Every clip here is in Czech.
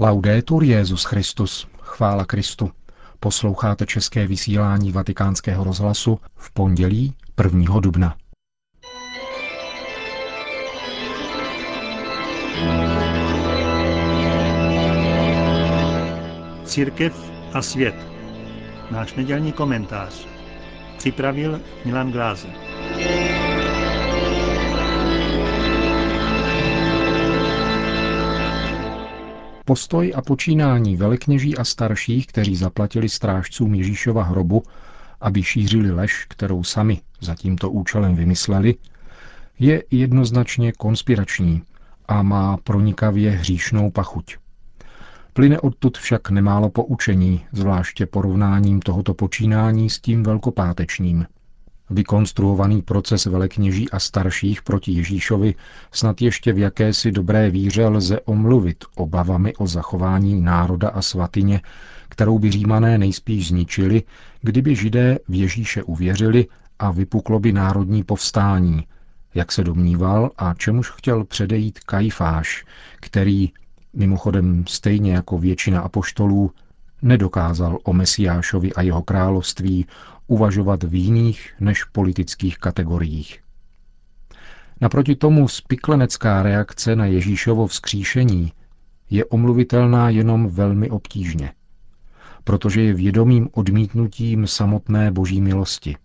Laudetur Jezus Christus, chvála Kristu. Posloucháte české vysílání Vatikánského rozhlasu v pondělí 1. dubna. Církev a svět. Náš nedělní komentář. Připravil Milan Glázer. Postoj a počínání velekněží a starších, kteří zaplatili strážcům Ježíšova hrobu, aby šířili lež, kterou sami za tímto účelem vymysleli, je jednoznačně konspirační a má pronikavě hříšnou pachuť. Plyne odtud však nemálo poučení, zvláště porovnáním tohoto počínání s tím velkopátečním – Vykonstruovaný proces velekněží a starších proti Ježíšovi snad ještě v jakési dobré víře lze omluvit obavami o zachování národa a svatyně, kterou by římané nejspíš zničili, kdyby židé v Ježíše uvěřili a vypuklo by národní povstání, jak se domníval a čemuž chtěl předejít Kajfáš, který, mimochodem stejně jako většina apoštolů, nedokázal o Mesiášovi a jeho království uvažovat v jiných než politických kategoriích. Naproti tomu spiklenecká reakce na Ježíšovo vzkříšení je omluvitelná jenom velmi obtížně, protože je vědomým odmítnutím samotné boží milosti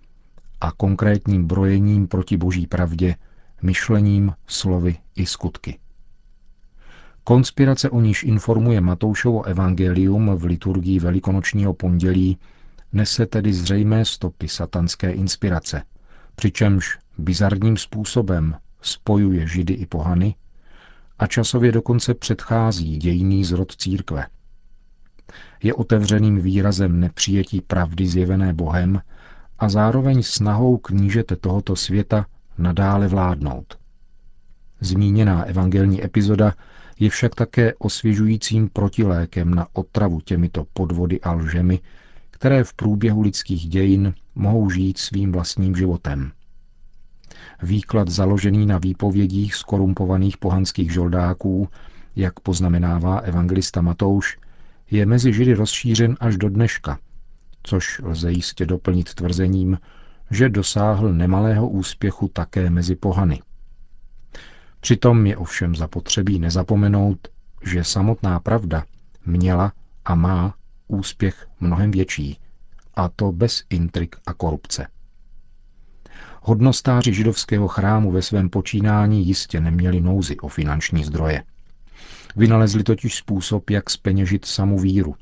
a konkrétním brojením proti boží pravdě, myšlením, slovy i skutky. Konspirace, o níž informuje Matoušovo evangelium v liturgii Velikonočního pondělí, nese tedy zřejmé stopy satanské inspirace, přičemž bizarním způsobem spojuje židy i pohany a časově dokonce předchází dějný zrod církve. Je otevřeným výrazem nepřijetí pravdy zjevené Bohem a zároveň snahou knížete tohoto světa nadále vládnout. Zmíněná evangelní epizoda je však také osvěžujícím protilékem na otravu těmito podvody a lžemi, které v průběhu lidských dějin mohou žít svým vlastním životem. Výklad založený na výpovědích skorumpovaných pohanských žoldáků, jak poznamenává evangelista Matouš, je mezi Židy rozšířen až do dneška, což lze jistě doplnit tvrzením, že dosáhl nemalého úspěchu také mezi pohany. Přitom je ovšem zapotřebí nezapomenout, že samotná pravda měla a má úspěch mnohem větší, a to bez intrik a korupce. Hodnostáři židovského chrámu ve svém počínání jistě neměli nouzy o finanční zdroje. Vynalezli totiž způsob, jak speněžit samu víru,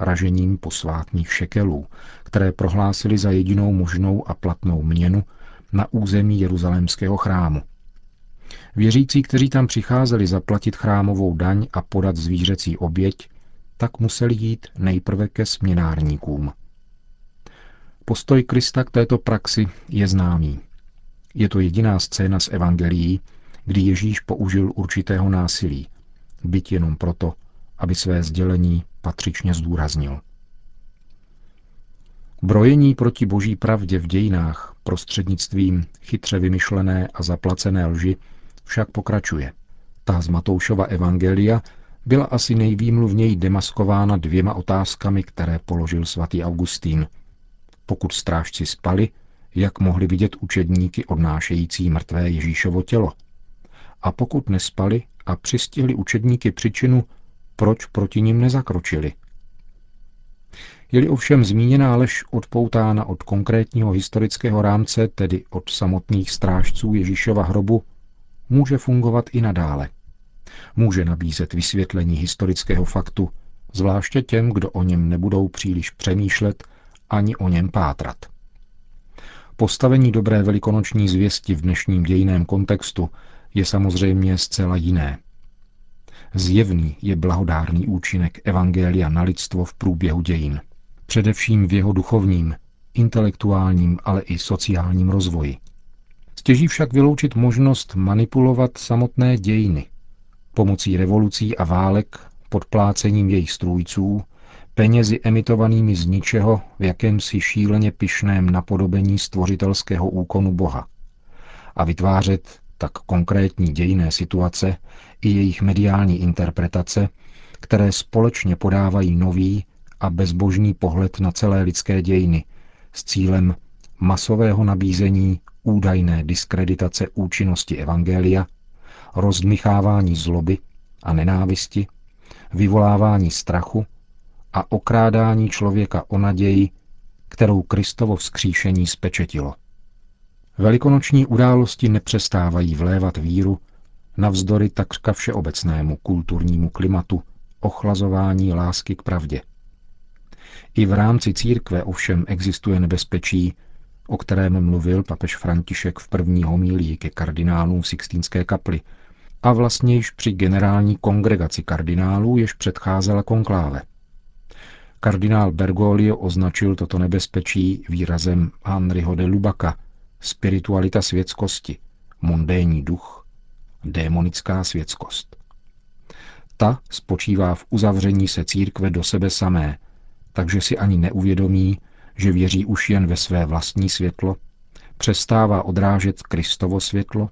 ražením posvátných šekelů, které prohlásili za jedinou možnou a platnou měnu na území jeruzalémského chrámu. Věřící, kteří tam přicházeli zaplatit chrámovou daň a podat zvířecí oběť, tak museli jít nejprve ke směnárníkům. Postoj Krista k této praxi je známý. Je to jediná scéna z Evangelií, kdy Ježíš použil určitého násilí, byť jenom proto, aby své sdělení patřičně zdůraznil. Brojení proti boží pravdě v dějinách prostřednictvím chytře vymyšlené a zaplacené lži však pokračuje. Ta z Matoušova evangelia byla asi nejvýmluvněji demaskována dvěma otázkami, které položil svatý Augustín. Pokud strážci spali, jak mohli vidět učedníky odnášející mrtvé Ježíšovo tělo? A pokud nespali a přistihli učedníky příčinu, proč proti ním nezakročili? Je-li ovšem zmíněná lež odpoutána od konkrétního historického rámce, tedy od samotných strážců Ježíšova hrobu, může fungovat i nadále – může nabízet vysvětlení historického faktu, zvláště těm, kdo o něm nebudou příliš přemýšlet ani o něm pátrat. Postavení dobré velikonoční zvěsti v dnešním dějiném kontextu je samozřejmě zcela jiné. Zjevný je blahodárný účinek Evangelia na lidstvo v průběhu dějin. Především v jeho duchovním, intelektuálním, ale i sociálním rozvoji. Stěží však vyloučit možnost manipulovat samotné dějiny, pomocí revolucí a válek, podplácením jejich strůjců, penězi emitovanými z ničeho v jakémsi šíleně pyšném napodobení stvořitelského úkonu Boha. A vytvářet tak konkrétní dějiné situace i jejich mediální interpretace, které společně podávají nový a bezbožný pohled na celé lidské dějiny s cílem masového nabízení údajné diskreditace účinnosti Evangelia, rozdmychávání zloby a nenávisti, vyvolávání strachu a okrádání člověka o naději, kterou Kristovo vzkříšení spečetilo. Velikonoční události nepřestávají vlévat víru navzdory takřka všeobecnému kulturnímu klimatu ochlazování lásky k pravdě. I v rámci církve ovšem existuje nebezpečí, o kterém mluvil papež František v první homílii ke kardinálům v Sixtínské kapli a vlastně již při generální kongregaci kardinálů, jež předcházela konkláve. Kardinál Bergoglio označil toto nebezpečí výrazem Henryho de Lubaka, spiritualita světskosti, mundénní duch, démonická světskost. Ta spočívá v uzavření se církve do sebe samé, takže si ani neuvědomí, že věří už jen ve své vlastní světlo, přestává odrážet Kristovo světlo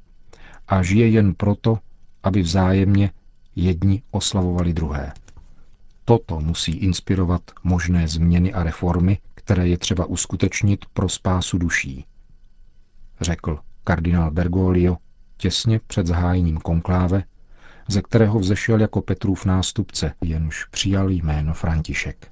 a žije jen proto, aby vzájemně jedni oslavovali druhé. Toto musí inspirovat možné změny a reformy, které je třeba uskutečnit pro spásu duší, řekl kardinál Bergoglio těsně před zahájením konkláve, ze kterého vzešel jako Petrův nástupce, jenž přijal jméno František.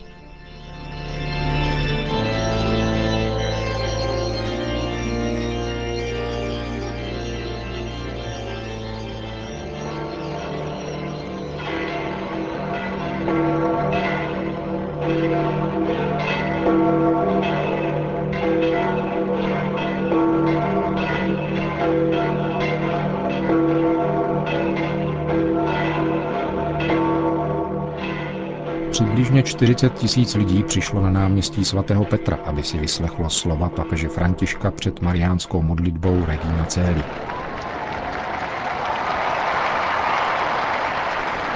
Přibližně 40 tisíc lidí přišlo na náměstí svatého Petra, aby si vyslechlo slova papeže Františka před mariánskou modlitbou Regina Céli.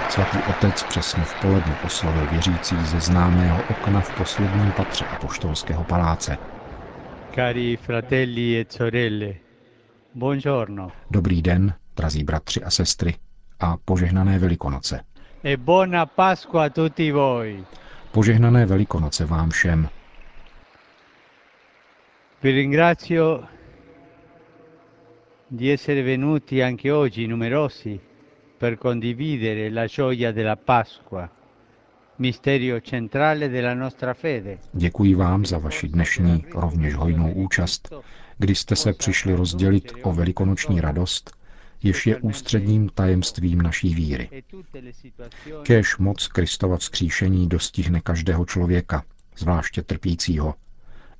Svatý otec přesně v poledne oslovil věřící ze známého okna v posledním patře apoštolského paláce. Cari fratelli e sorelle, buongiorno. Dobrý den, drazí bratři a sestry, a požehnané velikonoce. E buona Pasqua a tutti voi. Požehnané velikonoce vám všem. Vi ringrazio di essere venuti anche oggi numerosi per condividere la gioia della Pasqua, misterio centrale della nostra fede. Děkuji vám za vaši dnešní rovněž hojnou účast, kdy jste se přišli rozdělit o velikonoční radost, jež je ústředním tajemstvím naší víry. Kéž moc Kristova vzkříšení dostihne každého člověka, zvláště trpícího,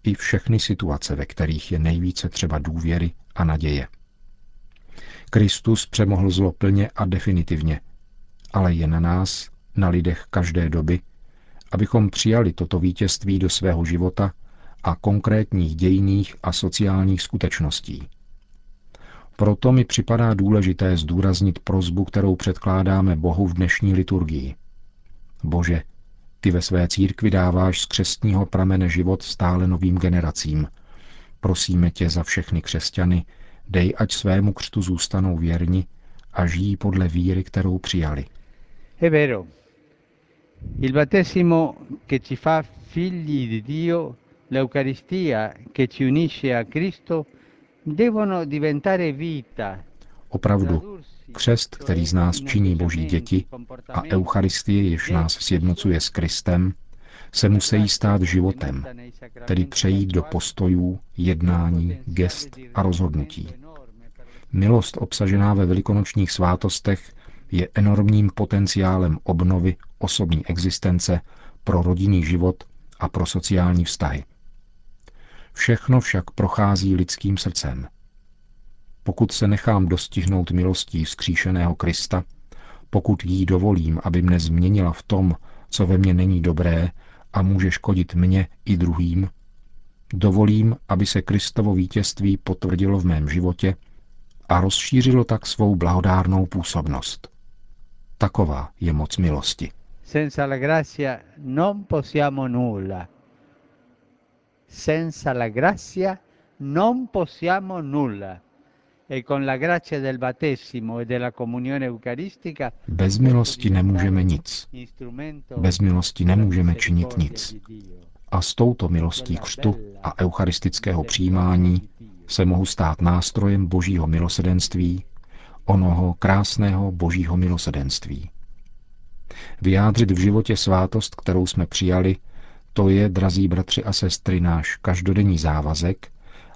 i všechny situace, ve kterých je nejvíce třeba důvěry a naděje. Kristus přemohl zlo plně a definitivně, ale je na nás, na lidech každé doby, abychom přijali toto vítězství do svého života a konkrétních dějných a sociálních skutečností. Proto mi připadá důležité zdůraznit prozbu, kterou předkládáme Bohu v dnešní liturgii. Bože, ty ve své církvi dáváš z křestního pramene život stále novým generacím. Prosíme tě za všechny křesťany, dej, ať svému křtu zůstanou věrni a žijí podle víry, kterou přijali. È vero, il battesimo che ci fa figli di Dio, l'Eucaristia che ci unisce a Cristo. Opravdu, křest, který z nás činí boží děti, a Eucharistie, jež nás sjednocuje s Kristem, se musí stát životem, tedy přejít do postojů, jednání, gest a rozhodnutí. Milost obsažená ve velikonočních svátostech je enormním potenciálem obnovy osobní existence pro rodinný život a pro sociální vztahy. Všechno však prochází lidským srdcem. Pokud se nechám dostihnout milostí vzkříšeného Krista, pokud jí dovolím, aby mne změnila v tom, co ve mně není dobré a může škodit mně i druhým, dovolím, aby se Kristovo vítězství potvrdilo v mém životě a rozšířilo tak svou blahodárnou působnost. Taková je moc milosti. Senza la grazia non possiamo nulla. Senza la grazia non possiamo nulla. E con la grazia del battesimo e della comunione eucaristica Bez milosti nemůžeme nic. Bez milosti nemůžeme činit nic. A s touto milostí křtu a eucharistického přijímání se mohu stát nástrojem božího milosedenství, onoho krásného božího milosedenství. Vyjádřit v životě svátost, kterou jsme přijali, to je, drazí bratři a sestry, náš každodenní závazek,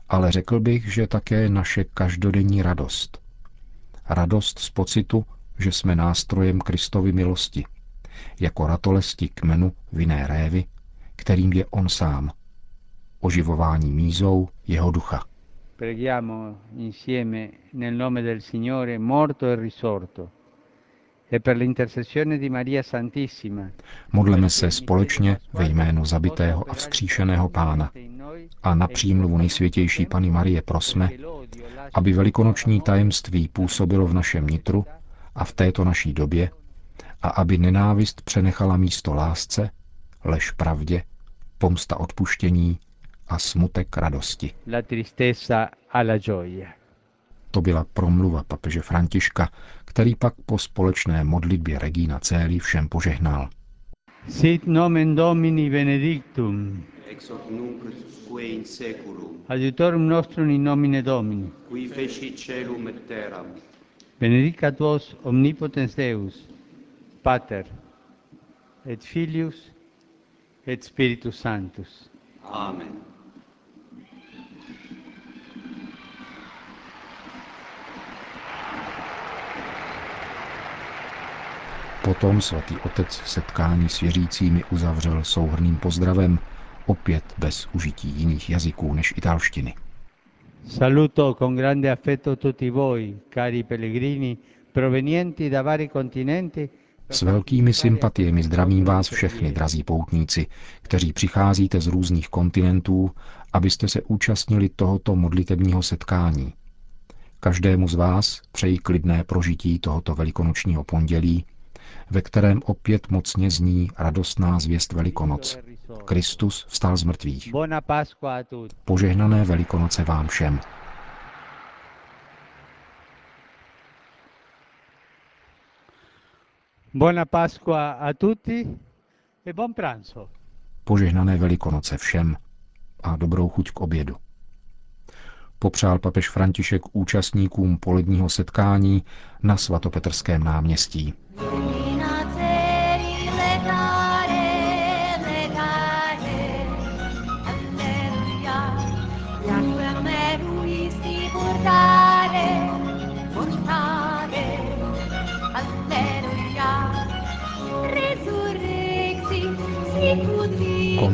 ale řekl bych, že také naše každodenní radost. Radost z pocitu, že jsme nástrojem Kristovy milosti, jako ratolesti kmenu vinné révy, kterým je on sám. Oživování mízou jeho ducha. Preghiamo insieme nel nome del Signore morto e risorto e per l'intercessione di Maria Santissima. Modleme se společně ve jménu zabitého a vzkříšeného pána a na přímluvu nejsvětější Pany Marie prosme, aby velikonoční tajemství působilo v našem nitru a v této naší době a aby nenávist přenechala místo lásce, lež pravdě, pomsta odpuštění a smutek radosti. la tristezza alla gioia. To byla promluva papeže Františka, který pak po společné modlitbě Regina Céli všem požehnal. Sit nomen Domini benedictum, ex hoc nunc usque in seculum, adiutorum nostrum in nomine Domini. qui feci celum et terram, Benedicat vos omnipotens Deus, Pater, et Filius, et Spiritus Sanctus. Amen. Potom svatý otec setkání s věřícími uzavřel souhrným pozdravem, opět bez užití jiných jazyků než italštiny. Saluto con grande affetto tutti voi, cari pellegrini, provenienti da vari continenti. S velkými sympatiemi zdravím vás všechny, drazí poutníci, kteří přicházíte z různých kontinentů, abyste se účastnili tohoto modlitebního setkání. Každému z vás přeji klidné prožití tohoto velikonočního pondělí, ve kterém opět mocně zní radostná zvěst Velikonoc. Kristus vstal z mrtvých. Požehnané Velikonoce vám všem. Buona Pasqua a tutti e buon pranzo. Požehnané Velikonoce všem a dobrou chuť k obědu. Popřál papež František účastníkům poledního setkání na svatopetrském náměstí.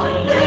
Under